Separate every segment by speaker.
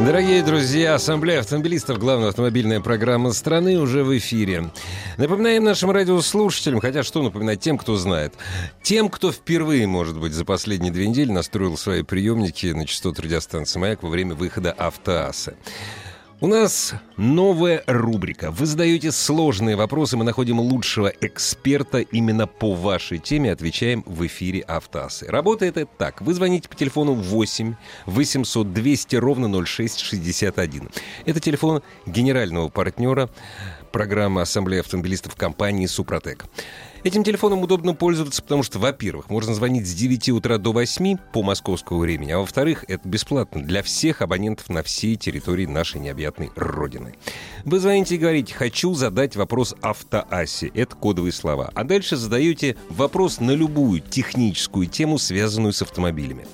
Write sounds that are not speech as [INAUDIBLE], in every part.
Speaker 1: Дорогие друзья, Ассамблея автомобилистов, главная автомобильная программа страны, уже в эфире. Напоминаем нашим радиослушателям, хотя что напоминать тем, кто знает. Тем, кто впервые, может быть, за последние две недели настроил свои приемники на частоту радиостанции «Маяк» во время выхода «Автоассы». У нас новая рубрика. Вы задаете сложные вопросы, мы находим лучшего эксперта именно по вашей теме, отвечаем в эфире Автоасы. Работает это так. Вы звоните по телефону 8 800 200 ровно 0661. Это телефон генерального партнера программы Ассамблеи автомобилистов компании «Супротек». Этим телефоном удобно пользоваться, потому что, во-первых, можно звонить с 9 утра до 8 по московскому времени, а во-вторых, это бесплатно для всех абонентов на всей территории нашей необъятной Родины. Вы звоните и говорите «хочу задать вопрос автоассе». Это кодовые слова. А дальше задаете вопрос на любую техническую тему, связанную с автомобилями.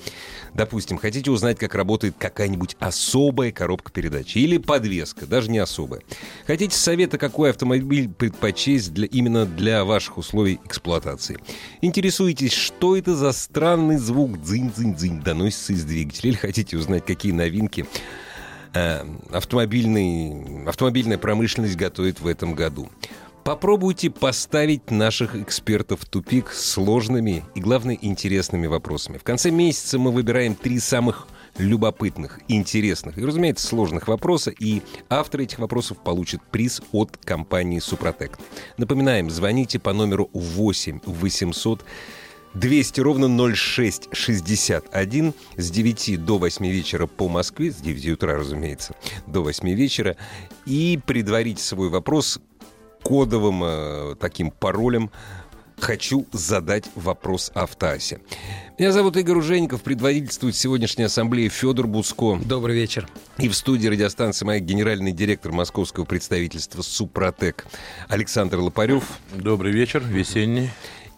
Speaker 1: Допустим, хотите узнать, как работает какая-нибудь особая коробка передач или подвеска, даже не особая. Хотите совета, какой автомобиль предпочесть для, именно для ваших условий эксплуатации. Интересуетесь, что это за странный звук дзынь-дзынь-дзынь доносится из двигателя. Или хотите узнать, какие новинки э, автомобильный, автомобильная промышленность готовит в этом году. Попробуйте поставить наших экспертов в тупик сложными и, главное, интересными вопросами. В конце месяца мы выбираем три самых любопытных, интересных и, разумеется, сложных вопроса, и авторы этих вопросов получат приз от компании «Супротек». Напоминаем, звоните по номеру 8 800 200 ровно 0661 с 9 до 8 вечера по Москве, с 9 утра, разумеется, до 8 вечера, и предварите свой вопрос кодовым э, таким паролем хочу задать вопрос Автоасе. Меня зовут Игорь Ужеников, предводительствует сегодняшней ассамблеи Федор Буцко.
Speaker 2: Добрый вечер.
Speaker 1: И в студии радиостанции моя генеральный директор московского представительства «Супротек» Александр Лопарев.
Speaker 3: Добрый вечер, весенний.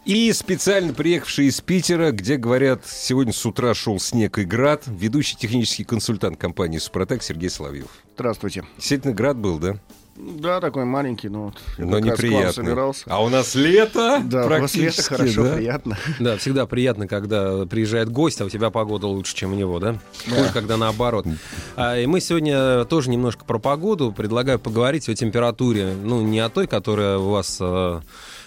Speaker 1: И специально приехавший из Питера, где, говорят, сегодня с утра шел снег и град, ведущий технический консультант компании «Супротек» Сергей Соловьев.
Speaker 4: Здравствуйте.
Speaker 1: Действительно, град был, да?
Speaker 4: Да, такой маленький, но вот
Speaker 1: но неприятный. собирался. А у нас лето
Speaker 4: Да, практически, лето [LAUGHS] хорошо, да? приятно.
Speaker 2: Да, всегда приятно, когда приезжает гость, а у тебя погода лучше, чем у него, да? да. Хуже, когда наоборот. А, и мы сегодня тоже немножко про погоду. Предлагаю поговорить о температуре. Ну, не о той, которая у вас э,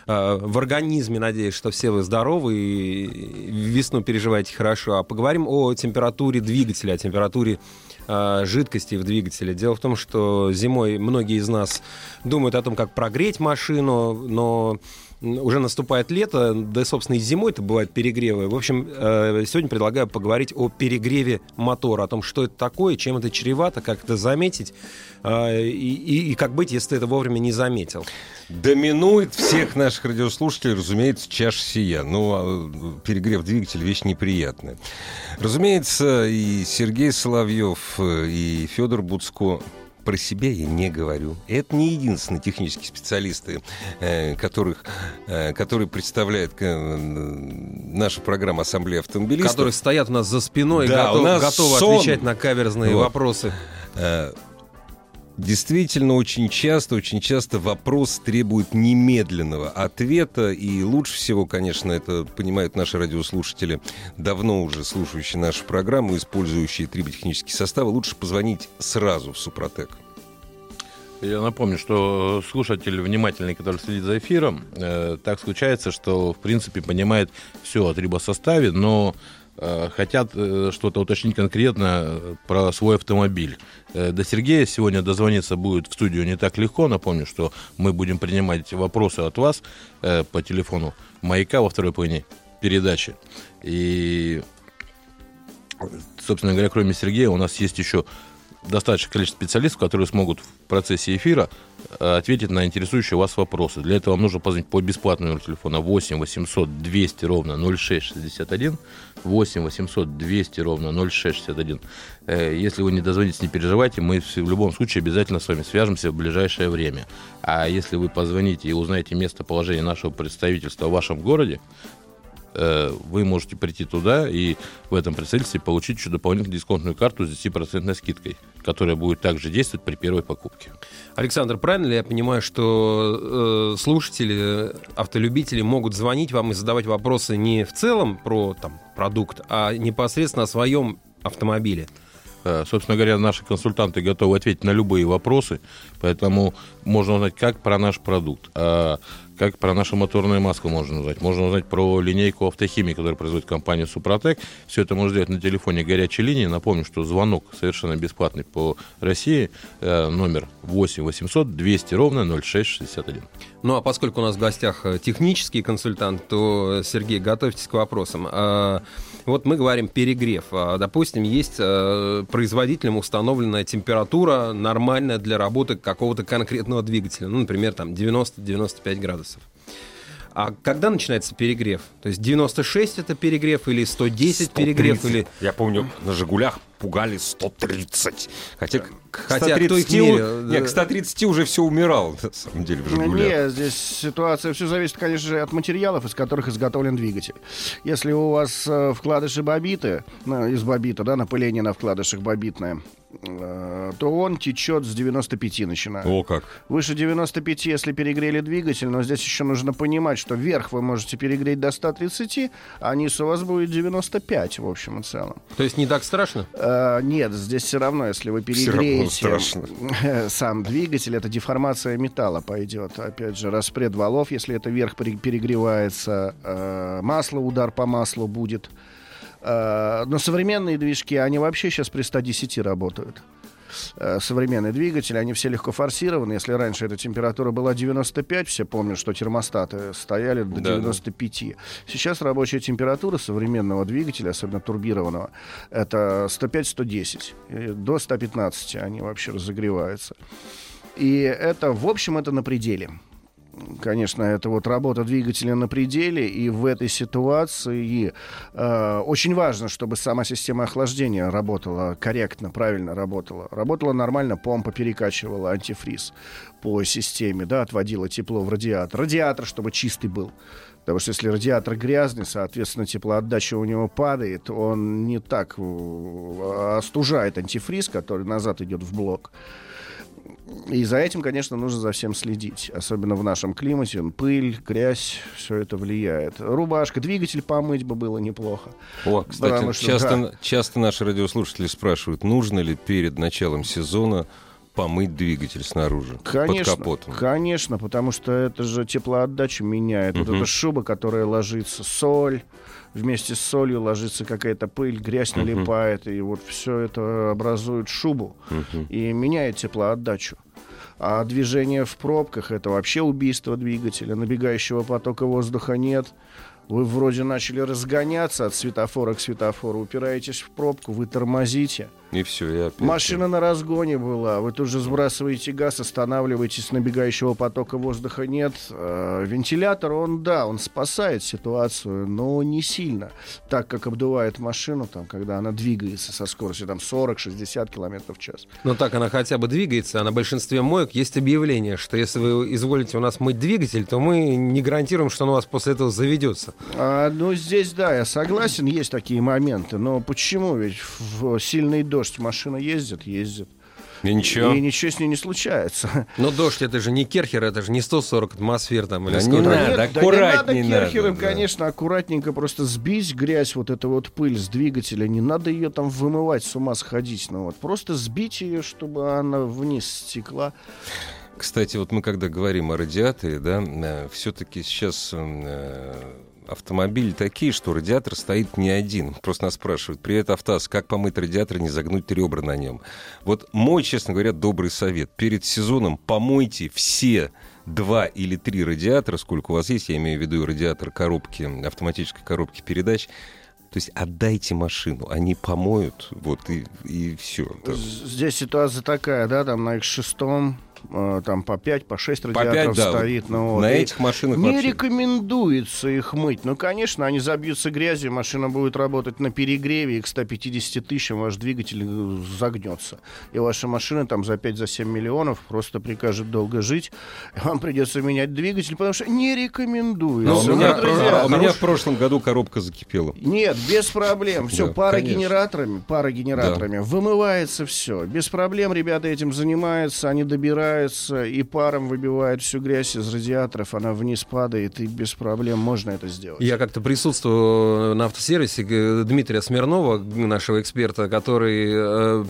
Speaker 2: э, в организме, надеюсь, что все вы здоровы и весну переживаете хорошо, а поговорим о температуре двигателя, о температуре э, жидкости в двигателе. Дело в том, что зимой многие из нас думают о том, как прогреть машину, но уже наступает лето, да, собственно, и зимой это бывает перегревы. В общем, э, сегодня предлагаю поговорить о перегреве мотора, о том, что это такое, чем это чревато, как это заметить э, и, и, и как быть, если ты это вовремя не заметил.
Speaker 1: Доминует всех наших радиослушателей, разумеется, чаш сия. Ну, а перегрев двигателя — вещь неприятная. Разумеется, и Сергей Соловьев, э, и Федор Буцко про себя я не говорю. Это не единственные технические специалисты, э, которых, э, которые представляют э, нашу программу Ассамблея автомобилистов.
Speaker 2: Которые стоят у нас за спиной да, и готов, готовы сон... отвечать на каверзные вот. вопросы.
Speaker 1: Действительно, очень часто, очень часто вопрос требует немедленного ответа, и лучше всего, конечно, это понимают наши радиослушатели, давно уже слушающие нашу программу, использующие триботехнические составы, лучше позвонить сразу в Супротек.
Speaker 3: Я напомню, что слушатель внимательный, который следит за эфиром, э, так случается, что в принципе понимает все о трибосоставе, но Э, хотят э, что-то уточнить конкретно э, про свой автомобиль. До Сергея сегодня дозвониться будет в студию не так легко. Напомню, что мы будем принимать вопросы от вас по телефону «Маяка» во второй половине передачи. И, собственно говоря, кроме Сергея, у нас есть еще достаточное количество специалистов, которые смогут в процессе эфира э, ответить на интересующие вас вопросы. Для этого вам нужно позвонить по бесплатному номеру телефона 8 800 200 ровно 0661. 8 800 200 ровно 0661. Э, если вы не дозвонитесь, не переживайте, мы в любом случае обязательно с вами свяжемся в ближайшее время. А если вы позвоните и узнаете местоположение нашего представительства в вашем городе, Э, вы можете прийти туда и в этом представительстве получить еще дополнительную дисконтную карту с 10% скидкой, которая будет также действовать при первой покупке.
Speaker 2: Александр, правильно ли я понимаю, что э, слушатели, автолюбители могут звонить вам и задавать вопросы не в целом про там, продукт, а непосредственно о своем автомобиле?
Speaker 3: Э, собственно говоря, наши консультанты готовы ответить на любые вопросы, поэтому можно узнать как про наш продукт, а как про нашу моторную маску можно узнать. Можно узнать про линейку автохимии, которую производит компания Супротек. Все это можно сделать на телефоне горячей линии. Напомню, что звонок совершенно бесплатный по России. Э, номер 8 800 200 ровно 0661.
Speaker 2: Ну а поскольку у нас в гостях э, технический консультант, то, Сергей, готовьтесь к вопросам. Вот мы говорим перегрев. А, допустим, есть э, производителем установленная температура нормальная для работы какого-то конкретного двигателя. Ну, например, там 90-95 градусов. А когда начинается перегрев? То есть 96 это перегрев или 110 130. перегрев? Или...
Speaker 1: Я помню, на «Жигулях» пугали 130. Хотя к
Speaker 2: Хотя 130, кто мере...
Speaker 1: нет, к 130 уже все умирало, на самом деле, в «Жигулях».
Speaker 4: Нет, здесь ситуация, все зависит, конечно же, от материалов, из которых изготовлен двигатель. Если у вас э, вкладыши бобиты, ну, из бобита, да, напыление на вкладышах бобитное, э, то он течет с 95 начиная.
Speaker 1: О, как.
Speaker 4: Выше 95, если перегрели двигатель, но здесь еще нужно понимать, что вверх вы можете перегреть до 130, а низ у вас будет 95 в общем и целом.
Speaker 2: То есть не так страшно?
Speaker 4: Э, нет, здесь все равно, если вы перегреете [LAUGHS] сам двигатель, это деформация металла пойдет. Опять же, распред валов, если это вверх перегревается, э, масло, удар по маслу будет. Э, но современные движки, они вообще сейчас при 110 работают. Э, современные двигатели, они все легко форсированы. Если раньше эта температура была 95, все помнят, что термостаты стояли до 95. Да. Сейчас рабочая температура современного двигателя, особенно турбированного, это 105-110. До 115 они вообще разогреваются. И это, в общем, это на пределе конечно, это вот работа двигателя на пределе, и в этой ситуации э, очень важно, чтобы сама система охлаждения работала корректно, правильно работала. Работала нормально, помпа перекачивала антифриз по системе, да, отводила тепло в радиатор. Радиатор, чтобы чистый был. Потому что если радиатор грязный, соответственно, теплоотдача у него падает, он не так э, остужает антифриз, который назад идет в блок. И за этим, конечно, нужно за всем следить. Особенно в нашем климате. Пыль, грязь, все это влияет. Рубашка, двигатель помыть бы было неплохо.
Speaker 1: О, кстати, что, часто, да. часто наши радиослушатели спрашивают, нужно ли перед началом сезона помыть двигатель снаружи,
Speaker 4: конечно,
Speaker 1: под капотом.
Speaker 4: Конечно, потому что это же теплоотдачу меняет. Угу. Вот эта шуба, которая ложится, соль, вместе с солью ложится какая-то пыль, грязь налипает, и вот все это образует шубу uh-huh. и меняет теплоотдачу. А движение в пробках это вообще убийство двигателя. Набегающего потока воздуха нет. Вы вроде начали разгоняться от светофора к светофору, упираетесь в пробку, вы тормозите –
Speaker 1: и все, и опять.
Speaker 4: Машина на разгоне была. Вы тут же сбрасываете газ, останавливаетесь, набегающего потока воздуха нет. Э, вентилятор, он, да, он спасает ситуацию, но не сильно. Так как обдувает машину, там, когда она двигается со скоростью там, 40-60 км в час.
Speaker 2: Но так она хотя бы двигается, а на большинстве моек есть объявление, что если вы изволите у нас мыть двигатель, то мы не гарантируем, что он у вас после этого заведется.
Speaker 4: А, ну, здесь, да, я согласен, есть такие моменты. Но почему? Ведь в сильный дождь дождь, машина ездит, ездит.
Speaker 1: И ничего.
Speaker 4: И ничего с ней не случается. [LAUGHS]
Speaker 2: Но дождь это же не Керхер, это же не 140 атмосфер там или
Speaker 1: да не надо, Нет, аккуратнее
Speaker 4: да не надо Керхером, надо, конечно, аккуратненько просто сбить грязь, вот эта вот пыль с двигателя. Не надо ее там вымывать, с ума сходить. Ну, вот. Просто сбить ее, чтобы она вниз стекла.
Speaker 1: Кстати, вот мы когда говорим о радиаторе, да, э, все-таки сейчас автомобили такие, что радиатор стоит не один. Просто нас спрашивают, привет, Автаз, как помыть радиатор, не загнуть ребра на нем? Вот мой, честно говоря, добрый совет. Перед сезоном помойте все два или три радиатора, сколько у вас есть, я имею в виду радиатор коробки, автоматической коробки передач, То есть отдайте машину, они помоют, вот и, и все.
Speaker 4: Здесь ситуация такая, да, там на X6 Э, там по 5, по 6 радиаторов 5, да. стоит. Ну,
Speaker 1: вот. На этих машинах
Speaker 4: Не
Speaker 1: вообще...
Speaker 4: рекомендуется их мыть. Ну, конечно, они забьются грязью, машина будет работать на перегреве, и к 150 тысячам ваш двигатель э, загнется. И ваша машина там за 5-7 за миллионов просто прикажет долго жить. Вам придется менять двигатель, потому что не рекомендуется.
Speaker 1: Но у, меня, друзья, у меня в прошлом году коробка закипела.
Speaker 4: Нет, без проблем. Все, да, парогенераторами, парогенераторами да. вымывается все. Без проблем ребята этим занимаются, они добирают нагревается и паром выбивает всю грязь из радиаторов, она вниз падает, и без проблем можно это сделать.
Speaker 2: Я как-то присутствую на автосервисе Дмитрия Смирнова, нашего эксперта, который э,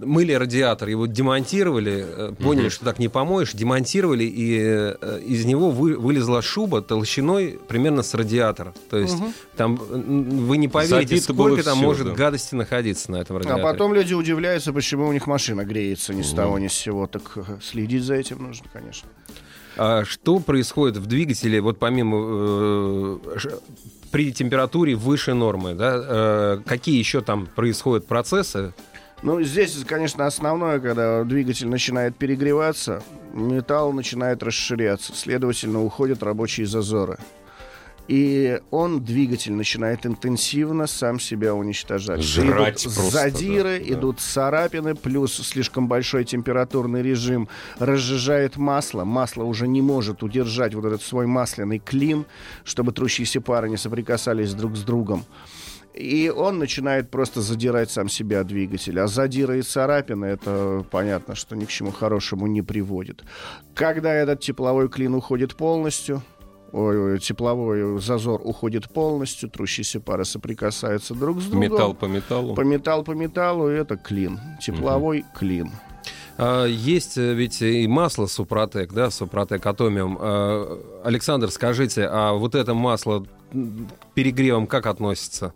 Speaker 2: мыли радиатор, его демонтировали, э, поняли, угу. что так не помоешь, демонтировали, и э, из него вы, вылезла шуба толщиной примерно с радиатора. То есть угу. там вы не поверите, Забито сколько там все, может да. гадости находиться на этом а радиаторе.
Speaker 4: А потом люди удивляются, почему у них машина греется ни с того ни с сего. Так э, следить за этим нужно, конечно.
Speaker 2: А что происходит в двигателе, вот помимо э, при температуре выше нормы, да, э, какие еще там происходят процессы?
Speaker 4: Ну, здесь, конечно, основное, когда двигатель начинает перегреваться, металл начинает расширяться, следовательно, уходят рабочие зазоры и он, двигатель, начинает интенсивно сам себя уничтожать.
Speaker 1: Жрать
Speaker 4: идут просто, задиры, да, идут царапины, плюс слишком большой температурный режим разжижает масло. Масло уже не может удержать вот этот свой масляный клин, чтобы трущиеся пары не соприкасались друг с другом. И он начинает просто задирать сам себя двигатель. А задиры и царапины, это понятно, что ни к чему хорошему не приводит. Когда этот тепловой клин уходит полностью, ой, тепловой зазор уходит полностью, трущиеся пары соприкасаются друг с другом.
Speaker 1: Металл по металлу.
Speaker 4: По металл по металлу, это клин. Тепловой угу. клин.
Speaker 2: А, есть э, ведь и масло Супротек, да, Супротек Атомиум. А, Александр, скажите, а вот это масло к перегревам как относится?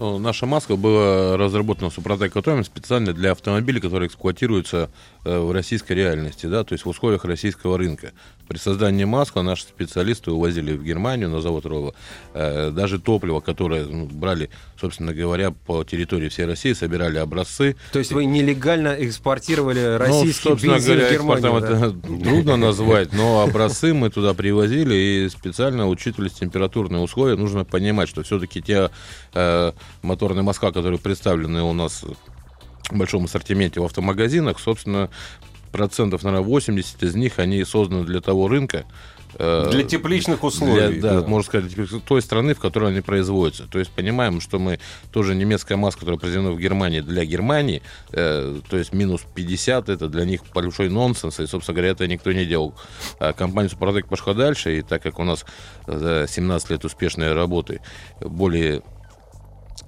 Speaker 3: Наша маска была разработана Супротек Атомиум специально для автомобилей, которые эксплуатируются э, в российской реальности, да, то есть в условиях российского рынка. При создании масла наши специалисты увозили в Германию на завод Ролла э, даже топливо, которое ну, брали, собственно говоря, по территории всей России, собирали образцы.
Speaker 2: То есть вы нелегально экспортировали российский ну, бензин говоря, в Германию? Да?
Speaker 3: Это трудно назвать, но образцы мы туда привозили и специально учитывались температурные условия. Нужно понимать, что все-таки те э, моторные масла, которые представлены у нас в большом ассортименте в автомагазинах, собственно, процентов, наверное, 80 из них, они созданы для того рынка,
Speaker 1: э, для тепличных условий.
Speaker 3: Для, да, да, можно сказать, той страны, в которой они производятся. То есть понимаем, что мы тоже немецкая маска, которая произведена в Германии для Германии, э, то есть минус 50, это для них большой нонсенс, и, собственно говоря, это никто не делал. А компания Супротек пошла дальше, и так как у нас за 17 лет успешной работы более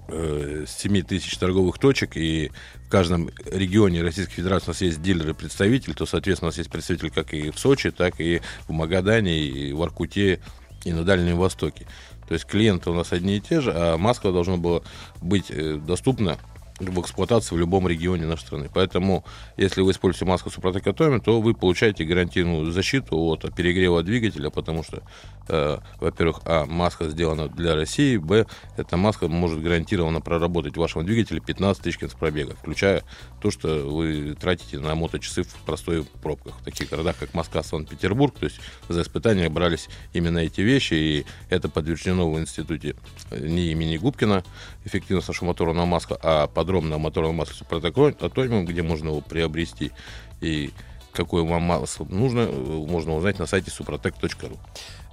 Speaker 3: 7 э, тысяч торговых точек, и в каждом регионе Российской Федерации у нас есть дилеры представитель, то, соответственно, у нас есть представитель как и в Сочи, так и в Магадане, и в Аркуте, и на Дальнем Востоке. То есть клиенты у нас одни и те же, а маска должна была быть э, доступна в эксплуатации в любом регионе нашей страны. Поэтому, если вы используете маску Супротек Атоми, то вы получаете гарантийную защиту от перегрева двигателя, потому что, э, во-первых, а, маска сделана для России, б, эта маска может гарантированно проработать в вашем двигателе 15 тысяч пробега, включая то, что вы тратите на моточасы в простой пробках. В таких городах, как Москва, Санкт-Петербург, то есть за испытания брались именно эти вещи, и это подтверждено в институте не имени Губкина, эффективность нашего моторного маска, а под подробно о моторном масле Супротокрониум, где можно его приобрести и какое вам масло нужно, можно узнать на сайте suprotec.ru.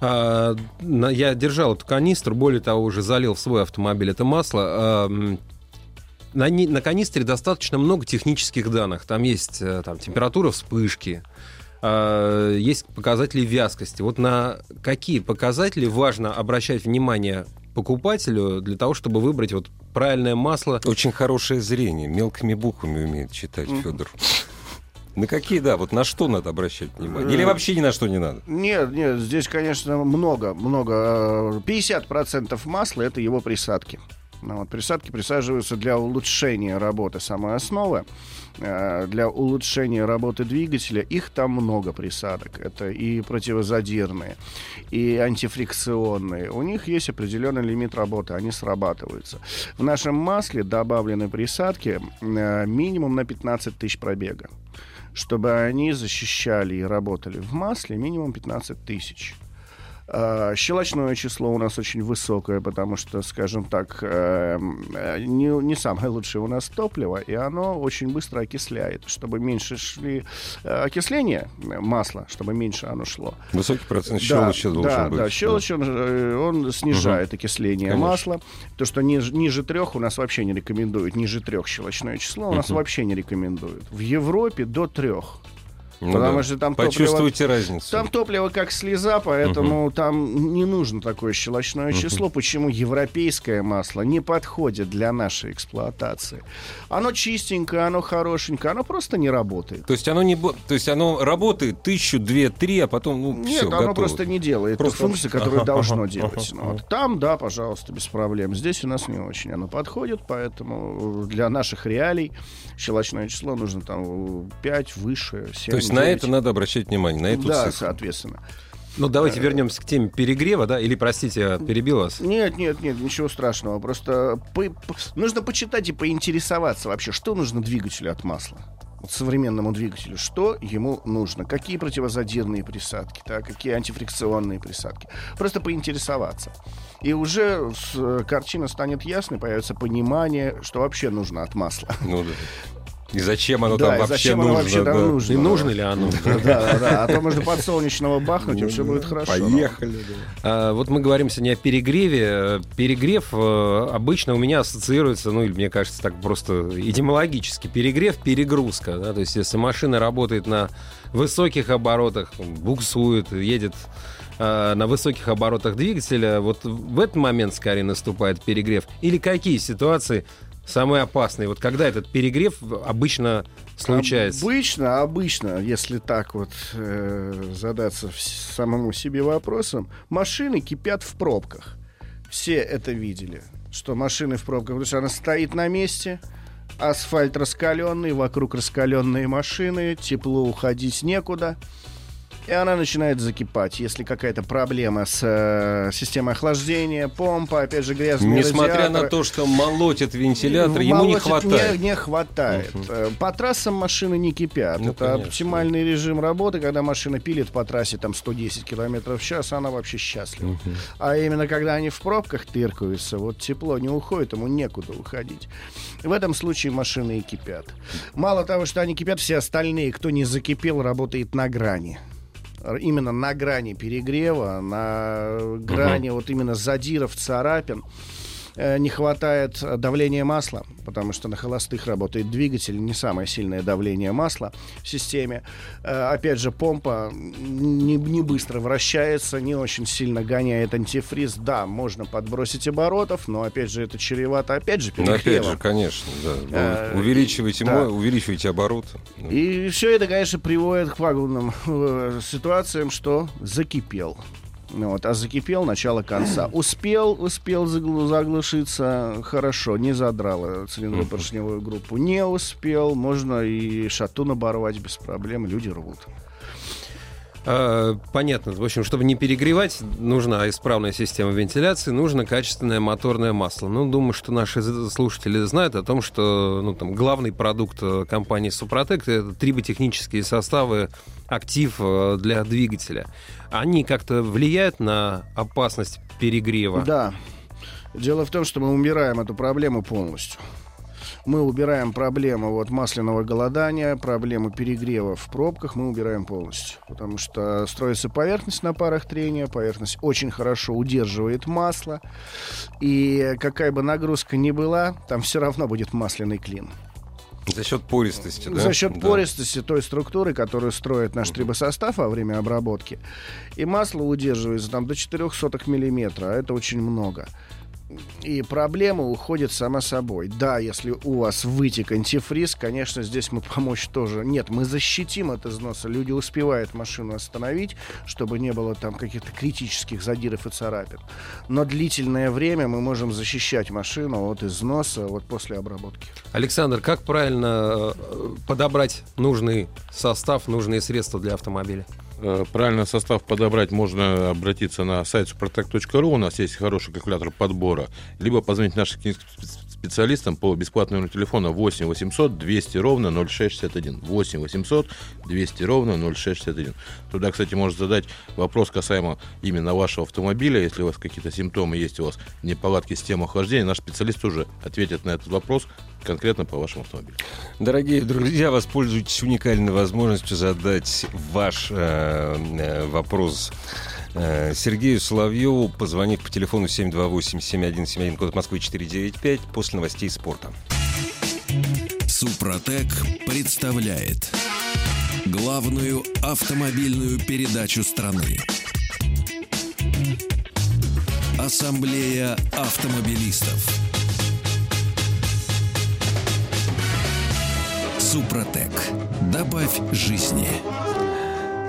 Speaker 2: А, я держал эту канистру, более того, уже залил в свой автомобиль это масло. А, на, на канистре достаточно много технических данных. Там есть э, там, температура вспышки, а, есть показатели вязкости. Вот на какие показатели важно обращать внимание покупателю для того, чтобы выбрать вот правильное масло.
Speaker 1: Очень хорошее зрение, мелкими буквами умеет читать. Федор. На какие, да, вот на что надо обращать внимание? Или э, вообще ни на что не надо?
Speaker 4: Нет, нет, здесь, конечно, много, много. 50% масла — это его присадки. Ну, вот, присадки присаживаются для улучшения работы самой основы, э, для улучшения работы двигателя. Их там много присадок. Это и противозадирные, и антифрикционные. У них есть определенный лимит работы, они срабатываются. В нашем масле добавлены присадки э, минимум на 15 тысяч пробега. Чтобы они защищали и работали в масле минимум 15 тысяч. А, щелочное число у нас очень высокое, потому что, скажем так, эм, э, не, не самое лучшее у нас топливо, и оно очень быстро окисляет. Чтобы меньше шли э, окисление масла, чтобы меньше оно шло.
Speaker 1: Высокий процент щелочи
Speaker 4: да,
Speaker 1: должен
Speaker 4: да,
Speaker 1: быть.
Speaker 4: Да, щелочь, он, э, он снижает угу. окисление Конечно. масла. То, что ниже, ниже трех у нас вообще не рекомендуют. Ниже трех щелочное число у нас угу. вообще не рекомендуют. В Европе до трех.
Speaker 1: Ну Потому да. что там Почувствуйте
Speaker 4: топливо,
Speaker 1: разницу.
Speaker 4: Там топливо как слеза, поэтому uh-huh. там не нужно такое щелочное uh-huh. число. Почему европейское масло не подходит для нашей эксплуатации? Оно чистенькое, оно хорошенькое, оно просто не работает.
Speaker 1: То есть оно не, то есть оно работает тысячу, две, три, а потом ну,
Speaker 4: Нет,
Speaker 1: все,
Speaker 4: оно
Speaker 1: готово.
Speaker 4: просто не делает просто... ту функцию, которую ага, должно ага, делать. Ага, ну, вот. Там, да, пожалуйста, без проблем. Здесь у нас не очень оно подходит, поэтому для наших реалий щелочное число нужно там 5 выше, 7,
Speaker 1: То есть 9. на это надо обращать внимание, на эту
Speaker 4: Да,
Speaker 1: цифру.
Speaker 4: соответственно.
Speaker 2: Ну, давайте вернемся к теме перегрева, да? Или, простите, я перебил вас?
Speaker 4: Нет, нет, нет, ничего страшного. Просто по, по, нужно почитать и поинтересоваться вообще, что нужно двигателю от масла. Вот современному двигателю, что ему нужно, какие противозадирные присадки, да, какие антифрикционные присадки. Просто поинтересоваться. И уже с, картина станет ясной, появится понимание, что вообще нужно от масла.
Speaker 1: Ну да. [LAUGHS] И зачем оно да, там вообще
Speaker 4: зачем
Speaker 1: нужно?
Speaker 4: Оно вообще там
Speaker 1: да.
Speaker 4: нужно?
Speaker 2: И нужно ли оно? [LAUGHS]
Speaker 4: Да, да, да. А то можно подсолнечного бахнуть, и все будет хорошо.
Speaker 1: Поехали.
Speaker 2: А, вот мы говорим сегодня о перегреве. Перегрев э, обычно у меня ассоциируется, ну, или мне кажется, так просто этимологически. Перегрев, перегрузка. То есть, если машина работает на высоких оборотах, буксует, едет э, на высоких оборотах двигателя, вот в этот момент скорее наступает перегрев? Или какие ситуации самые опасные? Вот когда этот перегрев обычно случается?
Speaker 4: Обычно, обычно, если так вот э, задаться самому себе вопросом, машины кипят в пробках. Все это видели, что машины в пробках, потому что она стоит на месте, асфальт раскаленный, вокруг раскаленные машины, тепло уходить некуда и она начинает закипать. Если какая-то проблема с э, системой охлаждения, помпа, опять же, грязные
Speaker 1: Несмотря на то, что молотит вентилятор, молотит, ему не хватает.
Speaker 4: Не, не хватает. Угу. По трассам машины не кипят. Ну, Это конечно. оптимальный режим работы, когда машина пилит по трассе там 110 км в час, она вообще счастлива. Угу. А именно когда они в пробках тыркаются, вот тепло не уходит, ему некуда уходить. В этом случае машины и кипят. Мало того, что они кипят, все остальные, кто не закипел, работает на грани именно на грани перегрева, на грани uh-huh. вот именно задиров, царапин. Э, не хватает давления масла, потому что на холостых работает двигатель, не самое сильное давление масла в системе. Э, опять же, помпа не, не быстро вращается, не очень сильно гоняет антифриз. Да, можно подбросить оборотов, но опять же это чревато, опять же, перегревом.
Speaker 1: Опять же, конечно, да. Э, увеличивайте, да. увеличивайте обороты.
Speaker 4: И все это, конечно, приводит к пагубным ситуациям, что закипел. Вот, а закипел начало конца. Успел, успел заглу- заглушиться, хорошо, не задрало цилиндропоршневую группу. Не успел, можно и шатун оборвать без проблем, люди рвут.
Speaker 2: А, понятно. В общем, чтобы не перегревать, нужна исправная система вентиляции, нужно качественное моторное масло. Ну, думаю, что наши слушатели знают о том, что ну, там, главный продукт э, компании Супротек это триботехнические составы актив э, для двигателя. Они как-то влияют на опасность перегрева?
Speaker 4: Да. Дело в том, что мы убираем эту проблему полностью мы убираем проблему вот масляного голодания, проблему перегрева в пробках, мы убираем полностью. Потому что строится поверхность на парах трения, поверхность очень хорошо удерживает масло, и какая бы нагрузка ни была, там все равно будет масляный клин.
Speaker 1: За счет пористости, да?
Speaker 4: За счет да. пористости той структуры, которую строит наш трибосостав во время обработки. И масло удерживается там до 0,04 миллиметра, а это очень много. И проблема уходит сама собой. Да, если у вас вытек антифриз, конечно, здесь мы помочь тоже. Нет, мы защитим от износа. Люди успевают машину остановить, чтобы не было там каких-то критических задиров и царапин. Но длительное время мы можем защищать машину от износа вот после обработки.
Speaker 2: Александр, как правильно э, подобрать нужный состав, нужные средства для автомобиля?
Speaker 3: Э, правильный состав подобрать можно обратиться на сайт suprotec.ru. У нас есть хороший калькулятор подбора. Либо позвонить нашим специалистам по бесплатному телефону 8 800 200 ровно 0661. 8 800 200 ровно 0661. Туда, кстати, можно задать вопрос касаемо именно вашего автомобиля. Если у вас какие-то симптомы есть, у вас неполадки системы охлаждения, наш специалист уже ответит на этот вопрос конкретно по вашему автомобилю.
Speaker 1: Дорогие друзья, воспользуйтесь уникальной возможностью задать ваш э, э вопрос Сергею Соловьеву, позвонив по телефону 728-7171, код Москвы 495, после новостей спорта.
Speaker 5: Супротек представляет главную автомобильную передачу страны. Ассамблея автомобилистов. Супротек. Добавь жизни.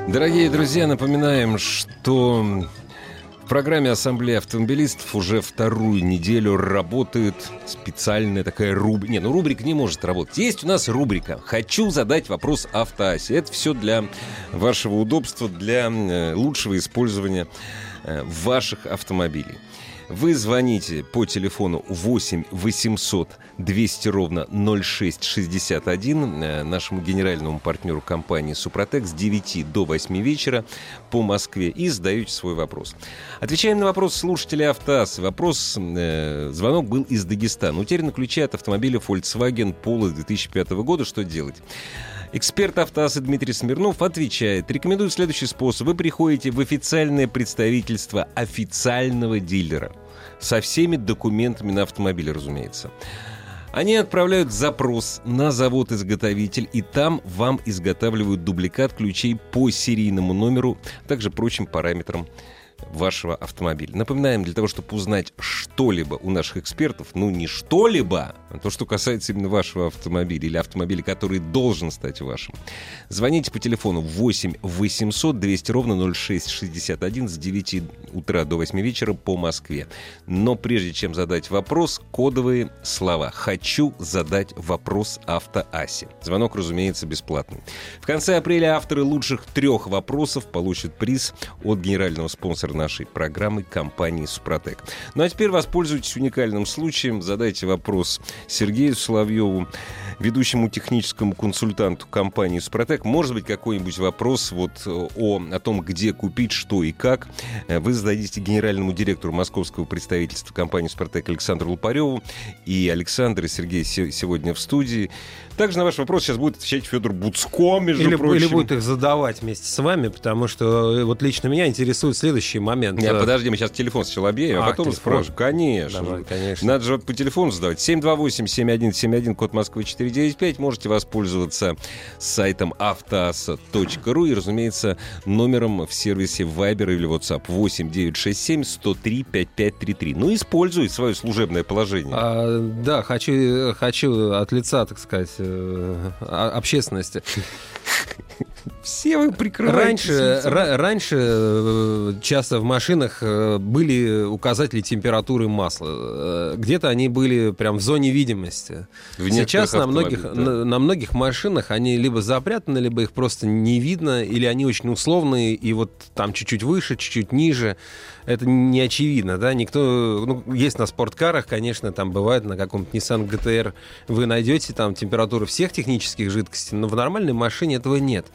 Speaker 1: Дорогие друзья, напоминаем, что в программе Ассамблеи автомобилистов уже вторую неделю работает специальная такая рубрика. Не, ну рубрика не может работать. Есть у нас рубрика «Хочу задать вопрос автоасе». Это все для вашего удобства, для э, лучшего использования э, ваших автомобилей. Вы звоните по телефону 8 800 200 ровно 0661 э, нашему генеральному партнеру компании «Супротек» с 9 до 8 вечера по Москве и задаете свой вопрос. Отвечаем на вопрос слушателя «Автоаз». Вопрос, э, звонок был из Дагестана. Утеряны ключи от автомобиля Volkswagen Polo 2005 года. Что делать? Эксперт автоаса Дмитрий Смирнов отвечает, рекомендую следующий способ. Вы приходите в официальное представительство официального дилера со всеми документами на автомобиле, разумеется. Они отправляют запрос на завод-изготовитель, и там вам изготавливают дубликат ключей по серийному номеру, также прочим параметрам вашего автомобиля. Напоминаем, для того, чтобы узнать что-либо у наших экспертов, ну не что-либо, то, что касается именно вашего автомобиля или автомобиля, который должен стать вашим, звоните по телефону 8 800 200 ровно 0661 с 9 утра до 8 вечера по Москве. Но прежде чем задать вопрос, кодовые слова. «Хочу задать вопрос автоасе». Звонок, разумеется, бесплатный. В конце апреля авторы лучших трех вопросов получат приз от генерального спонсора нашей программы компании «Супротек». Ну а теперь воспользуйтесь уникальным случаем, задайте вопрос Сергею Соловьеву, ведущему техническому консультанту компании «Супротек». Может быть, какой-нибудь вопрос вот о, о том, где купить, что и как, вы зададите генеральному директору московского представительства компании «Супротек» Александру Лупареву. И Александр и Сергей сегодня в студии. Также на ваш вопрос сейчас будет отвечать Федор Буцко, между
Speaker 2: или,
Speaker 1: прочим.
Speaker 2: Или будет их задавать вместе с вами, потому что э, вот лично меня интересует следующий момент.
Speaker 1: Нет, подожди, мы сейчас телефон сначала объявим, а, а потом спросим. Конечно. Давай, конечно. Надо же по телефону задавать. 728-7171, код Москвы 495. Можете воспользоваться сайтом автоаса.ру и, разумеется, номером в сервисе Viber или WhatsApp 8 967 103 5533. Ну, используй свое служебное положение.
Speaker 2: А, да, хочу, хочу от лица, так сказать, э, [LAUGHS] общественности.
Speaker 1: Все вы прикрываете.
Speaker 2: Раньше, раньше э, часто в машинах э, были указатели температуры масла. Где-то они были прям в зоне видимости. В Сейчас на многих, да. на, на многих машинах они либо запрятаны, либо их просто не видно, или они очень условные, и вот там чуть-чуть выше, чуть-чуть ниже. Это не очевидно, да? Никто... Ну, есть на спорткарах, конечно, там бывает на каком-то Nissan GTR вы найдете там температуру всех технических жидкостей, но в нормальной машине этого нет.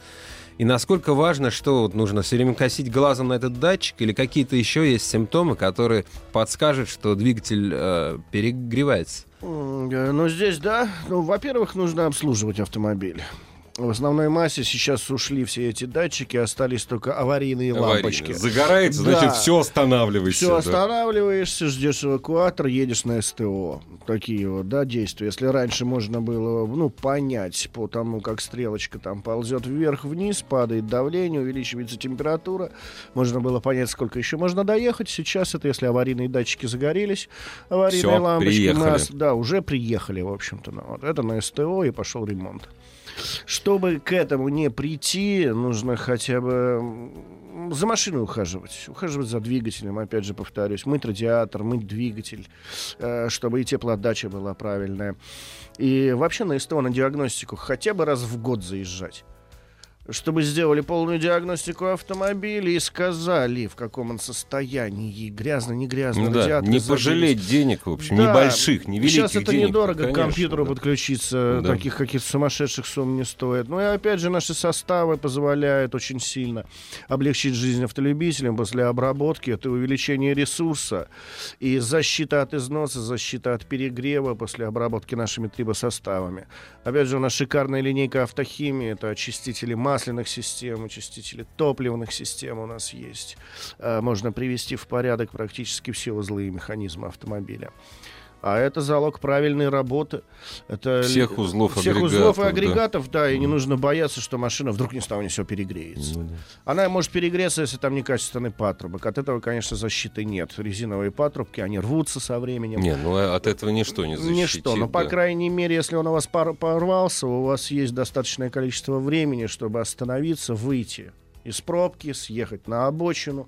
Speaker 2: И насколько важно, что вот нужно все время косить глазом на этот датчик или какие-то еще есть симптомы, которые подскажут, что двигатель э, перегревается?
Speaker 4: Ну, здесь, да. Ну, во-первых, нужно обслуживать автомобиль. В основной массе сейчас ушли все эти датчики, остались только аварийные
Speaker 1: Аварийно.
Speaker 4: лампочки.
Speaker 1: Загорается,
Speaker 4: Да.
Speaker 1: значит, все останавливайся.
Speaker 4: Все
Speaker 1: да.
Speaker 4: останавливаешься, ждешь эвакуатор, едешь на СТО. Такие вот, да, действия. Если раньше можно было, ну, понять по тому, как стрелочка там ползет вверх-вниз, падает давление, увеличивается температура, можно было понять, сколько еще можно доехать. Сейчас это, если аварийные датчики загорелись, аварийные
Speaker 1: Всё,
Speaker 4: лампочки,
Speaker 1: приехали.
Speaker 4: нас- да, уже приехали, в общем-то. Ну, вот. Это на СТО и пошел ремонт. Чтобы к этому не прийти, нужно хотя бы за машиной ухаживать. Ухаживать за двигателем, опять же, повторюсь. Мыть радиатор, мыть двигатель, э, чтобы и теплоотдача была правильная. И вообще на СТО, на диагностику хотя бы раз в год заезжать. Чтобы сделали полную диагностику автомобиля и сказали, в каком он состоянии, грязно, не грязно,
Speaker 1: Ну да, не
Speaker 4: забились.
Speaker 1: пожалеть денег, в общем,
Speaker 4: Да.
Speaker 1: небольших, невеликих
Speaker 4: Сейчас это
Speaker 1: денег,
Speaker 4: недорого, к
Speaker 1: конечно,
Speaker 4: компьютеру
Speaker 1: да.
Speaker 4: подключиться,
Speaker 1: Да.
Speaker 4: таких каких-то сумасшедших сумм не стоит. Ну и опять же, наши составы позволяют очень сильно облегчить жизнь автолюбителям после обработки. Это увеличение ресурса и защита от износа, защита от перегрева после обработки нашими трибосоставами. Опять же, у нас шикарная линейка автохимии. Это очистители масляных систем, очистители топливных систем у нас есть. Э, Можно привести в порядок практически все узлы и механизмы автомобиля. А это залог правильной работы. Это
Speaker 1: Всех узлов,
Speaker 4: всех
Speaker 1: агрегатов,
Speaker 4: узлов и
Speaker 1: да.
Speaker 4: агрегатов, да, и не нужно бояться, что машина вдруг ни с того ни сего перегреется.
Speaker 1: Ну да.
Speaker 4: Она может перегреться, если там некачественный патрубок. От этого, конечно, защиты нет. Резиновые патрубки, они рвутся со временем.
Speaker 1: Не, ну а от этого ничто не защитит.
Speaker 4: Ничто. Но, по
Speaker 1: да.
Speaker 4: крайней мере, если он у вас пор- порвался, у вас есть достаточное количество времени, чтобы остановиться, выйти из пробки, съехать на обочину,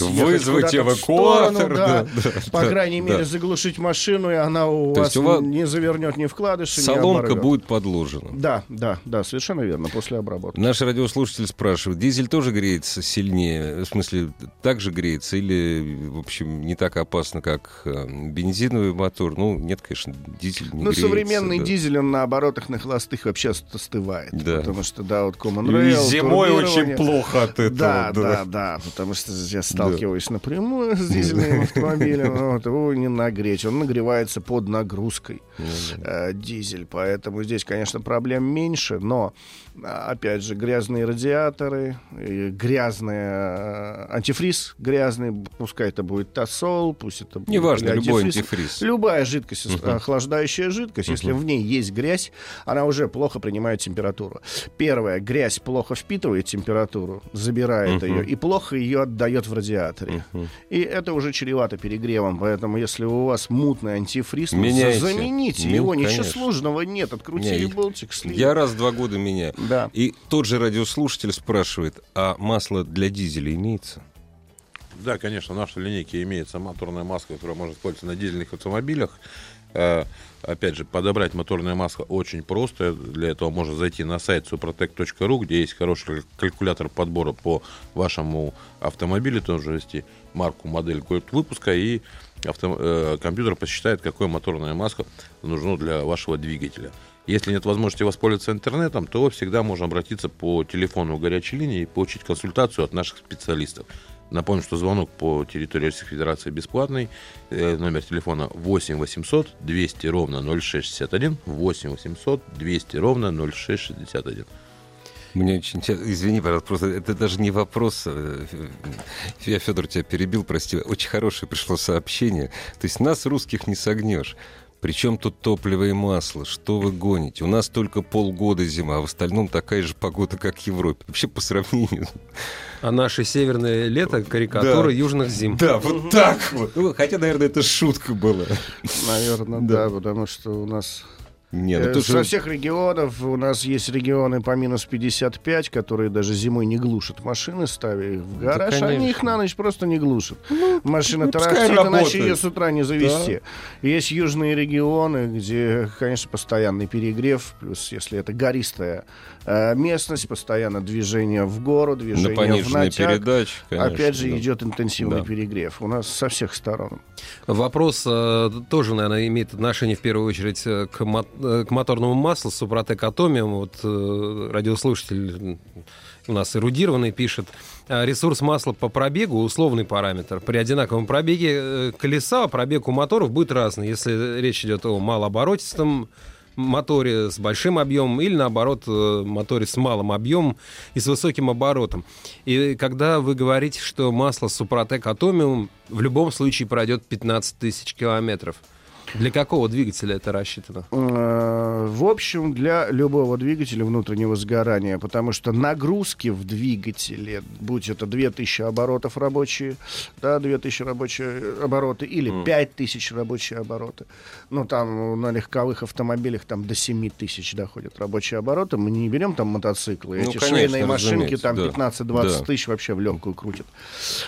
Speaker 1: Вызвать эвакуатор,
Speaker 4: сторону, да.
Speaker 1: да, да,
Speaker 4: по
Speaker 1: да,
Speaker 4: крайней мере,
Speaker 1: да.
Speaker 4: заглушить машину, и она у
Speaker 1: То
Speaker 4: вас
Speaker 1: у вас
Speaker 4: не завернет ни вкладыши,
Speaker 1: Соломка будет подложена.
Speaker 4: Да, да, да, совершенно верно, после обработки.
Speaker 1: Наш радиослушатель спрашивает, дизель тоже греется сильнее? В смысле, так же греется или, в общем, не так опасно, как э, бензиновый мотор? Ну, нет, конечно, дизель не
Speaker 4: Ну,
Speaker 1: греется.
Speaker 4: современный
Speaker 1: да.
Speaker 4: дизель, он на оборотах, на холостых вообще остывает.
Speaker 1: Да.
Speaker 4: Потому что, да, вот Common
Speaker 1: И
Speaker 4: Rail,
Speaker 1: зимой очень
Speaker 4: турбирование.
Speaker 1: Плохо от этого.
Speaker 4: Да, да, да, потому что я сталкиваюсь напрямую с дизельным автомобилем, вот, его не нагреть, он нагревается под нагрузкой,
Speaker 1: Ну
Speaker 4: э, дизель, поэтому здесь, конечно, проблем меньше, но, опять же, грязные радиаторы, грязный э, антифриз грязный, пускай это будет тосол, пусть это будет
Speaker 1: Неважно,
Speaker 4: или
Speaker 1: любой антифриз.
Speaker 4: Любая жидкость, охлаждающая жидкость, если в ней есть грязь, она уже плохо принимает температуру. Первое, грязь плохо впитывает температуру, забирает ее, и плохо ее отдает в радиаторе. И это уже чревато перегревом, поэтому если у вас мутный антифриз, ну, замените
Speaker 1: Ну,
Speaker 4: его, ничего
Speaker 1: конечно.
Speaker 4: сложного нет, открутили болтик, слили.
Speaker 1: Я раз в два года меняю.
Speaker 4: Да.
Speaker 1: И тот же радиослушатель спрашивает, а масло для дизеля имеется?
Speaker 3: Да, конечно, в нашей линейке имеется моторная маска, которая может использоваться на дизельных автомобилях. Э, Опять же, подобрать моторное масло очень просто. Для этого можно зайти на сайт suprotec.ru, где есть хороший калькулятор подбора по вашему автомобилю. Тоже ввести марку, модель, год выпуска, и авто- э, компьютер посчитает, какое моторное масло нужно для вашего двигателя. Если нет возможности воспользоваться интернетом, то всегда можно обратиться по телефону горячей линии и получить консультацию от наших специалистов. Напомню, что звонок по территории Российской Федерации бесплатный. Э, Номер телефона 8 800 200 ровно 0661. 8 800 200 ровно 0661.
Speaker 1: Мне очень извини, пожалуйста, просто это даже не вопрос. э, Я, Федор, тебя перебил, прости. Очень хорошее пришло сообщение. То есть нас, русских, не согнешь. Причем тут топливо и масло? Что вы гоните? У нас только полгода зима, а в остальном такая же погода, как в Европе. Вообще по сравнению.
Speaker 2: А наше северное лето — карикатура
Speaker 1: Да.
Speaker 2: южных зим.
Speaker 1: Да, вот так вот. Ну, хотя, наверное, это шутка была.
Speaker 4: Наверное, да. потому что у нас
Speaker 1: Не, ну
Speaker 4: Э,
Speaker 1: тут
Speaker 4: Со
Speaker 1: же-
Speaker 4: всех регионов у нас есть регионы по минус 55, которые даже зимой не глушат машины, ставя их в гараж. Они
Speaker 1: конечно.
Speaker 4: их на ночь просто не глушат. Машина
Speaker 1: ну, пускай
Speaker 4: тарахтит, иначе ее с утра не завести. Есть южные регионы, где, конечно, постоянный перегрев, плюс если это гористая э, местность, постоянно движение в гору,
Speaker 1: на
Speaker 4: движение в натяг.
Speaker 1: передаче, конечно.
Speaker 4: Опять же,
Speaker 1: да.
Speaker 4: идет интенсивный
Speaker 1: Да.
Speaker 4: перегрев. У нас со всех сторон.
Speaker 2: Вопрос э, тоже, наверное, имеет отношение в первую очередь э, к, мо- э, к моторному маслу Супротек Атомиум. Вот э, радиослушатель у нас эрудированный пишет. э, Ресурс масла по пробегу условный параметр. При одинаковом пробеге колеса пробег у моторов будет разный. Если речь идет о малооборотистом моторе с большим объемом или, наоборот, э, моторе с малым объемом и с высоким оборотом. И когда вы говорите, что масло Супротек Атомиум в любом случае пройдет 15 тысяч километров – для какого двигателя это рассчитано?
Speaker 4: Э, в общем, для любого двигателя внутреннего сгорания, потому что нагрузки в двигателе, будь это 2000 оборотов рабочие, да, 2000 рабочие обороты или mm. 5000 рабочие обороты, ну, там на легковых автомобилях там до 7000 доходят рабочие обороты, мы не берем там мотоциклы, ну, эти конечно, швейные машинки там да. 15-20 да. тысяч вообще в легкую крутят,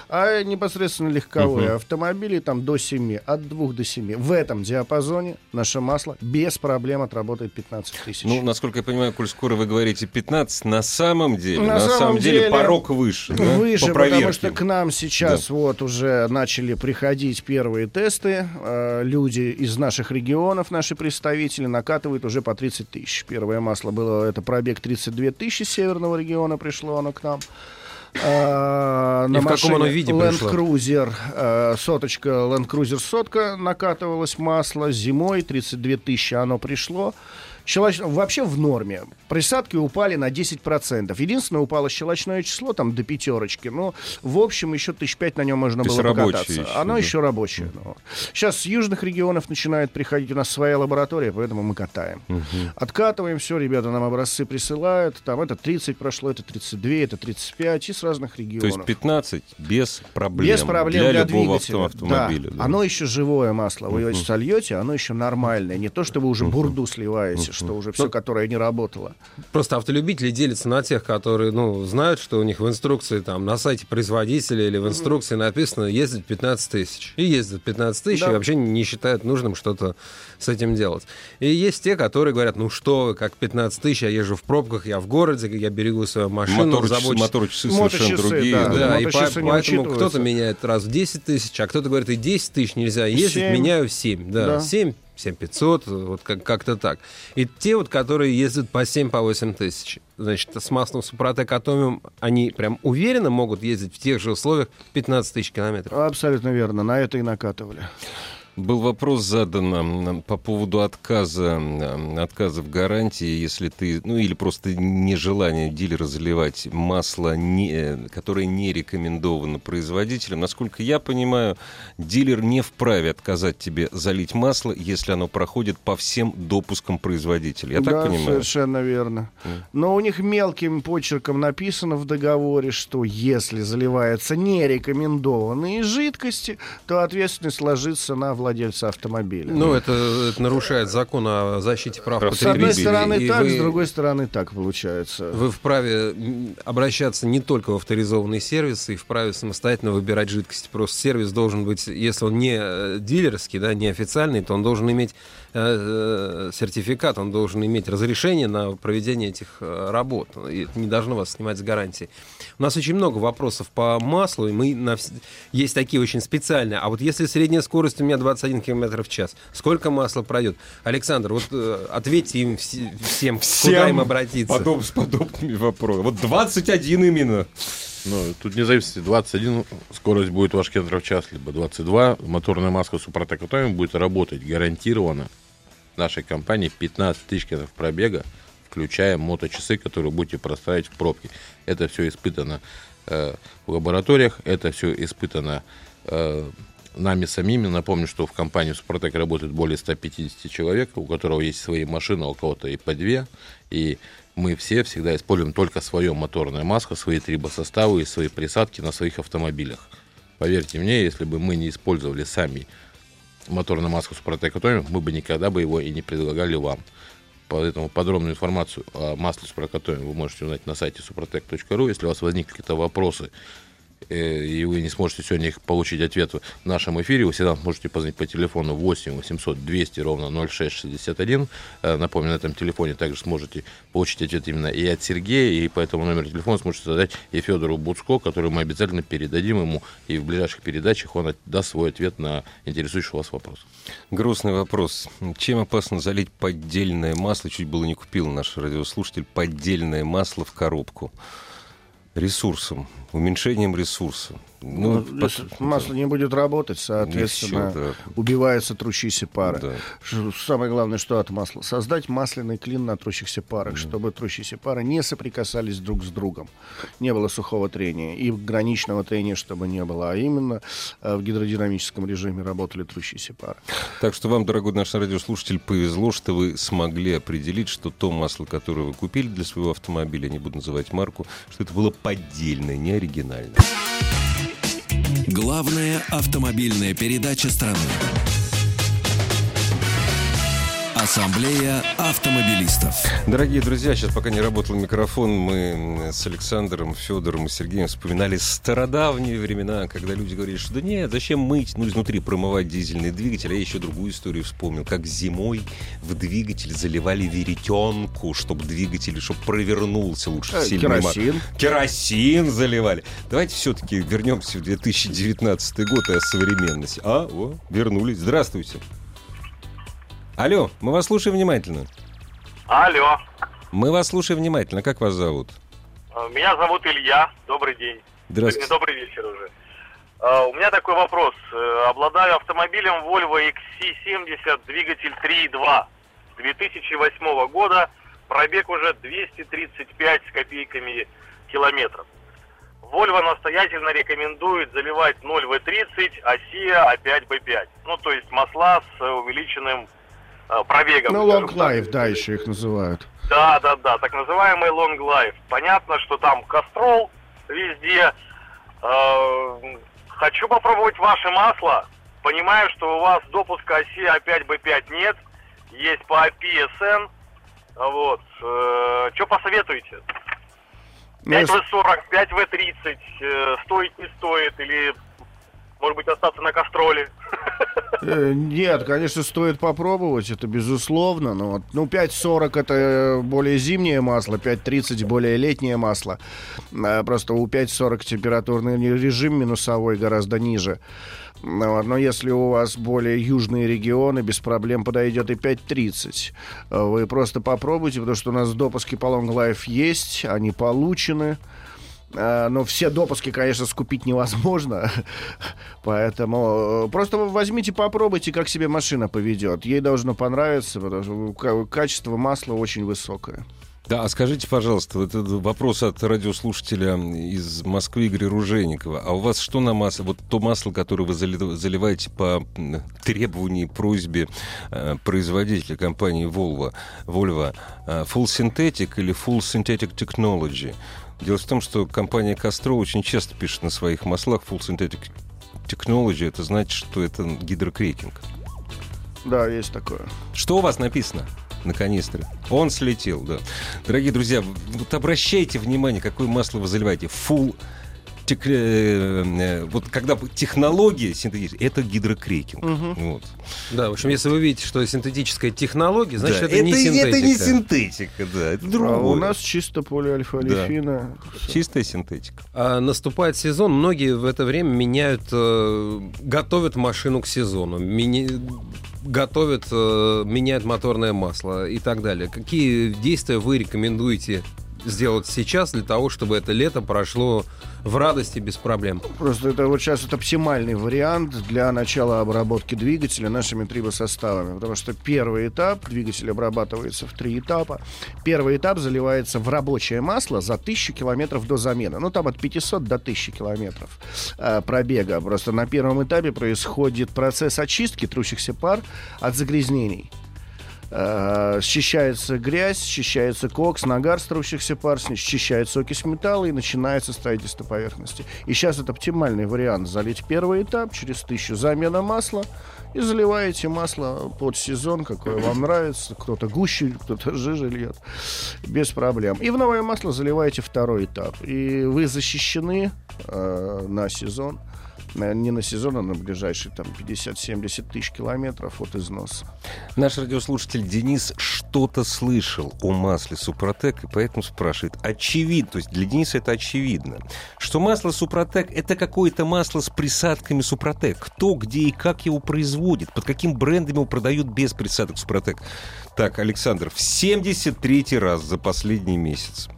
Speaker 4: а непосредственно легковые uh-huh. автомобили там до 7, от 2 до 7. В этом диапазоне наше масло без проблем отработает 15 тысяч.
Speaker 1: Ну, насколько я понимаю, коль скоро вы говорите 15, на самом деле, на, на самом, самом деле, деле порог выше. Да?
Speaker 4: Выше, По потому что к нам сейчас да. вот уже начали приходить первые тесты. Э, люди из наших регионов, наши представители, накатывают уже по 30 тысяч. Первое масло было, это пробег 32 тысячи северного региона пришло оно к нам.
Speaker 2: Э, на И в каком оно виде
Speaker 4: Land Cruiser, э, соточка, Land Cruiser сотка накатывалось масло, зимой 32 тысячи оно пришло. Щелоч... Вообще в норме. Присадки упали на 10%. Единственное, упало щелочное число там до пятерочки. Но, в общем, еще тысяч пять на нем можно То было покататься. Еще, Оно да? еще рабочее. Но. Сейчас с южных регионов начинает приходить. У нас своя лаборатория, поэтому мы катаем. Угу. Откатываем все, ребята нам образцы присылают. Там это 30 прошло, это 32, это 35 и с разных регионов.
Speaker 1: То есть 15 без проблем.
Speaker 4: Без проблем для, для двигателя. автомобиля. Да. Да. Оно еще живое масло. Вы его сольете, оно еще нормальное. Не то, что вы уже бурду сливаете что уже все, ну, которое не работало.
Speaker 2: Просто автолюбители делятся на тех, которые, ну, знают, что у них в инструкции, там, на сайте производителя или в инструкции написано ездить 15 тысяч. И ездят 15 тысяч, да. и вообще не считают нужным что-то с этим делать. И есть те, которые говорят, ну что, как 15 тысяч, я езжу в пробках, я в городе, я берегу свою машину,
Speaker 1: мотор, забочусь... Моторчасы совершенно другие.
Speaker 2: Да, да. и по, поэтому кто-то меняет раз в 10 тысяч, а кто-то говорит, и 10 тысяч нельзя ездить, 7. меняю в 7. Да, да. 7 7500, вот как- как-то так. И те вот, которые ездят по 7, по 8 тысяч, значит, с маслом Супротек Атомиум, они прям уверенно могут ездить в тех же условиях 15 тысяч километров?
Speaker 4: Абсолютно верно, на это и накатывали.
Speaker 1: Был вопрос задан по поводу отказа, отказа в гарантии, если ты, ну или просто нежелание дилера заливать масло, не, э, которое не рекомендовано производителем. Насколько я понимаю, дилер не вправе отказать тебе залить масло, если оно проходит по всем допускам производителя. Я
Speaker 4: да,
Speaker 1: так понимаю?
Speaker 4: совершенно верно. Mm. Но у них мелким почерком написано в договоре, что если заливаются нерекомендованные жидкости, то ответственность ложится на владельца автомобиля.
Speaker 2: Ну, это, это нарушает закон о защите прав потребителей.
Speaker 4: С одной стороны и так, вы, с другой стороны так получается.
Speaker 2: Вы вправе обращаться не только в авторизованные сервисы, и вправе самостоятельно выбирать жидкости. Просто сервис должен быть, если он не э, дилерский, да, не официальный, то он должен иметь э, э сертификат, он должен иметь разрешение на проведение этих э, работ. И это не должно вас снимать с гарантии. У нас очень много вопросов по маслу, и мы на... есть такие очень специальные. А вот если средняя скорость у меня 21 км в час, сколько масла пройдет? Александр, вот э, ответьте им вс- всем, всем, куда им обратиться.
Speaker 1: Подоб, с подобными вопросами. Вот 21 именно.
Speaker 3: Ну, тут не зависит, 21 скорость будет ваш км в час, либо 22. Моторная маска Супротек будет работать гарантированно нашей компании 15 тысяч км пробега включая моточасы, которые будете простраивать в пробке. Это все испытано э, в лабораториях, это все испытано э, нами самими. Напомню, что в компании Супротек работает более 150 человек, у которого есть свои машины, у кого-то и по две. И мы все всегда используем только свое моторное масло, свои трибосоставы и свои присадки на своих автомобилях. Поверьте мне, если бы мы не использовали сами моторное масло Супротек мы бы никогда бы его и не предлагали вам. Поэтому подробную информацию о масле супрокатоме вы можете узнать на сайте suprotec.ru. Если у вас возникли какие-то вопросы и вы не сможете сегодня их получить ответ в нашем эфире, вы всегда можете позвонить по телефону 8 800 200 ровно 0661. Э, напомню, на этом телефоне также сможете получить ответ именно и от Сергея, и по этому номеру телефона сможете задать и Федору Буцко, который мы обязательно передадим ему, и в ближайших передачах он даст свой ответ на интересующий вас вопрос.
Speaker 1: Грустный вопрос. Чем опасно залить поддельное масло? Чуть было не купил наш радиослушатель поддельное масло в коробку ресурсом, уменьшением ресурса.
Speaker 4: Ну, ну если по... масло не будет работать, соответственно, Ничего, да. убивается трущиеся пары. Да. Самое главное, что от масла? Создать масляный клин на трущихся парах, mm. чтобы трущиеся пары не соприкасались друг с другом. Не было сухого трения и граничного трения, чтобы не было, а именно э, в гидродинамическом режиме работали трущиеся пары.
Speaker 1: Так что вам, дорогой наш радиослушатель, повезло, что вы смогли определить, что то масло, которое вы купили для своего автомобиля, не буду называть марку, что это было поддельное, не оригинальное.
Speaker 5: Главная автомобильная передача страны. Ассамблея автомобилистов.
Speaker 1: Дорогие друзья, сейчас пока не работал микрофон, мы с Александром, Федором и Сергеем вспоминали стародавние времена, когда люди говорили, что да нет, зачем мыть, ну, изнутри промывать дизельный двигатель. А я еще другую историю вспомнил, как зимой в двигатель заливали веретенку, чтобы двигатель, чтобы провернулся лучше.
Speaker 4: Э, керосин.
Speaker 1: Керосин заливали. Давайте все-таки вернемся в 2019 год и о современности. А, о, вернулись. Здравствуйте. Алло, мы вас слушаем внимательно.
Speaker 6: Алло.
Speaker 1: Мы вас слушаем внимательно. Как вас зовут?
Speaker 6: Э, меня зовут Илья. Добрый день.
Speaker 1: Здравствуйте.
Speaker 6: Добрый вечер уже. Э, у меня такой вопрос. Э, обладаю автомобилем Volvo XC70, двигатель 3.2 2008 года, пробег уже 235 с копейками километров. Volvo настоятельно рекомендует заливать 0 V30, а SIA А5 B5. Ну, то есть масла с увеличенным пробегом.
Speaker 4: Ну, long life, да, еще их называют.
Speaker 6: Да, да, да, так называемый long life. Понятно, что там кастрол везде. Э, хочу попробовать ваше масло. Понимаю, что у вас допуска оси А5Б5 нет. Есть по APSN. Вот. Э, что посоветуете? 5В40, 5В30, стоит, не стоит, или может быть, остаться на кастроле?
Speaker 4: Э, нет, конечно, стоит попробовать, это безусловно. Но, ну, 5.40 это более зимнее масло, 5.30 более летнее масло. А, просто у 5.40 температурный режим минусовой гораздо ниже. Ну но если у вас более южные регионы, без проблем подойдет и 5.30. Вы просто попробуйте, потому что у нас допуски по Long Life есть, они получены. Э, но все допуски, конечно, скупить невозможно. [LAUGHS] Поэтому э, просто возьмите, попробуйте, как себе машина поведет. Ей должно понравиться, потому что качество масла очень высокое.
Speaker 1: Да, а скажите, пожалуйста, вот этот вопрос от радиослушателя из Москвы Игоря Ружейникова. А у вас что на масло? Вот то масло, которое вы заливаете по требованию, просьбе э, производителя компании Volvo, Volvo э, Full Synthetic или Full Synthetic Technology? Дело в том, что компания Castro очень часто пишет на своих маслах Full Synthetic Technology. Это значит, что это гидрокрекинг.
Speaker 4: Да, есть такое.
Speaker 1: Что у вас написано? на канистре. Он слетел, да. Дорогие друзья, вот обращайте внимание, какое масло вы заливаете. Full тек, э, э, вот когда технология синтетическая, это гидрокрекинг. Угу. Вот.
Speaker 2: Да, в общем, если вы видите, что синтетическая технология, значит, да, это, это не синтетика.
Speaker 1: Это не синтетика, да, это другое. А
Speaker 4: у нас чисто полиальфа-олефина.
Speaker 1: Да. Чистая синтетика.
Speaker 2: А наступает сезон, многие в это время меняют, э, готовят машину к сезону, мини готовят, э, меняют моторное масло и так далее. Какие действия вы рекомендуете сделать сейчас для того, чтобы это лето прошло в радости без проблем?
Speaker 4: Просто это вот сейчас это оптимальный вариант для начала обработки двигателя нашими трибосоставами, потому что первый этап двигатель обрабатывается в три этапа. Первый этап заливается в рабочее масло за 1000 километров до замены. Ну, там от 500 до 1000 километров э, пробега. Просто на первом этапе происходит процесс очистки трущихся пар от загрязнений. Э, счищается грязь, счищается кокс, нагар струщихся пар, счищается окись металла и начинается строительство поверхности. И сейчас это оптимальный вариант. Залить первый этап, через тысячу замена масла и заливаете масло под сезон, какое вам нравится. Кто-то гуще, кто-то жиже льет. Без проблем. И в новое масло заливаете второй этап. И вы защищены э, на сезон не на сезон, а на ближайшие там 50-70 тысяч километров от износа.
Speaker 1: Наш радиослушатель Денис что-то слышал о масле Супротек, и поэтому спрашивает. Очевидно, то есть для Дениса это очевидно, что масло Супротек это какое-то масло с присадками Супротек. Кто, где и как его производит, под каким брендом его продают без присадок Супротек. Так, Александр, в 73 раз за последний месяц.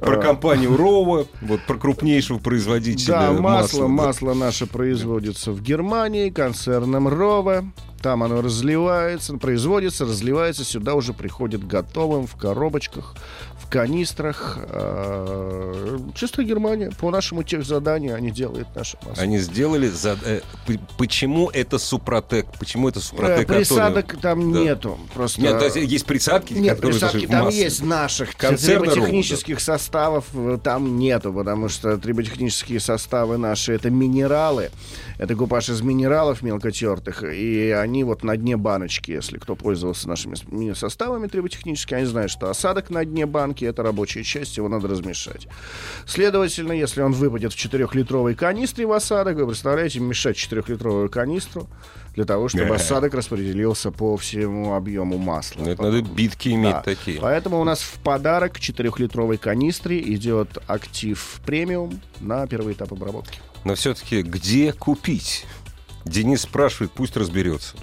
Speaker 1: Про компанию Рова, вот про крупнейшего производителя
Speaker 4: Да, масло,
Speaker 1: масла.
Speaker 4: масло наше производится в Германии концерном Рова. Там оно разливается, производится, разливается, сюда уже приходит готовым в коробочках, в канистрах. Э, Чисто Германия. По нашему техзаданию они делают наше масло.
Speaker 1: Они сделали... За... э, почему это Супротек? Почему это
Speaker 4: Э,
Speaker 1: Супротек?
Speaker 4: Присадок там
Speaker 1: Да.
Speaker 4: нету. Просто...
Speaker 1: Нет, есть есть присадки,
Speaker 4: Нет, присадки там
Speaker 1: масло.
Speaker 4: есть наших
Speaker 1: Концерна
Speaker 4: триботехнических составов э, там нету, потому что триботехнические составы наши это минералы, это купаж из минералов мелкотертых, и они вот на дне баночки, если кто пользовался нашими составами триботехническими, они знают, что осадок на дне банки это рабочая часть, его надо размешать. Следовательно, если он выпадет в 4-литровой канистре в осадок, вы представляете, мешать 4-литровую канистру для того, чтобы осадок распределился по всему объему масла.
Speaker 1: Ну, это надо битки иметь
Speaker 4: Да.
Speaker 1: такие.
Speaker 4: Поэтому у нас в подарок к 4-литровой канистре идет актив премиум на первый этап обработки.
Speaker 1: Но все-таки где купить? Денис спрашивает, пусть разберется.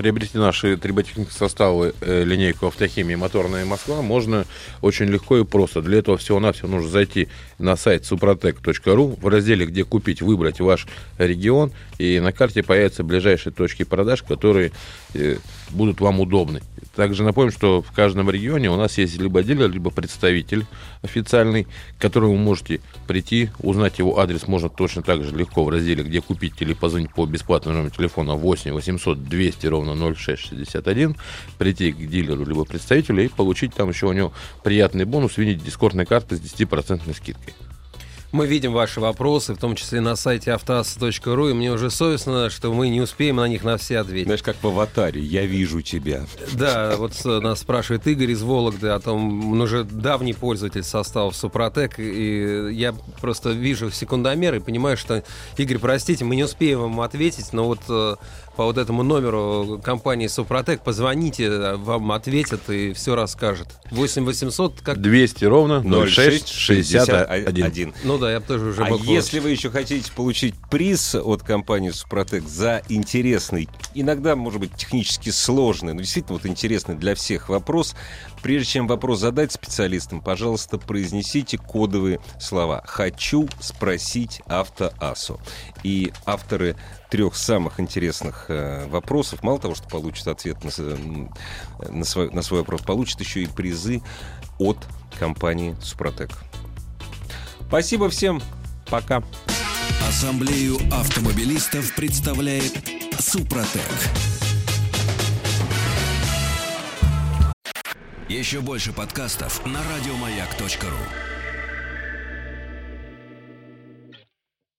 Speaker 3: Приобрести наши триботехнические составы, э, линейку автохимии «Моторная Москва» можно очень легко и просто. Для этого всего-навсего нужно зайти на сайт suprotec.ru, в разделе «Где купить» выбрать ваш регион, и на карте появятся ближайшие точки продаж, которые э, будут вам удобны. Также напомню, что в каждом регионе у нас есть либо дилер, либо представитель официальный, к которому вы можете прийти, узнать его адрес можно точно так же легко в разделе «Где купить» или позвонить по бесплатному номеру телефона 8 800 200 ровно 0661, прийти к дилеру либо представителю и получить там еще у него приятный бонус в виде дискордной карты с 10% скидкой.
Speaker 2: Мы видим ваши вопросы, в том числе на сайте автоасса.ру, и мне уже совестно, что мы не успеем на них на все ответить.
Speaker 1: Знаешь, как в аватаре, я вижу тебя.
Speaker 2: Да, вот э, нас спрашивает Игорь из Вологды о том, он уже давний пользователь составов Супротек, и я просто вижу секундомер и понимаю, что, Игорь, простите, мы не успеем вам ответить, но вот э, по вот этому номеру компании Супротек позвоните, э, вам ответят и все расскажут. 8 800, как...
Speaker 3: 200 ровно 0661.
Speaker 1: 0661.
Speaker 2: Ну да, я бы тоже уже
Speaker 1: А если вы еще хотите получить приз от компании Супротек за интересный, иногда, может быть, технически сложный, но действительно вот интересный для всех вопрос, прежде чем вопрос задать специалистам, пожалуйста, произнесите кодовые слова «Хочу спросить автоасу». И авторы трех самых интересных э, вопросов, мало того, что получат ответ на, на свой, на свой вопрос, получат еще и призы от компании Супротек. Спасибо всем. Пока.
Speaker 5: Ассамблею автомобилистов представляет Супротек. Еще больше подкастов на радиомаяк.ру.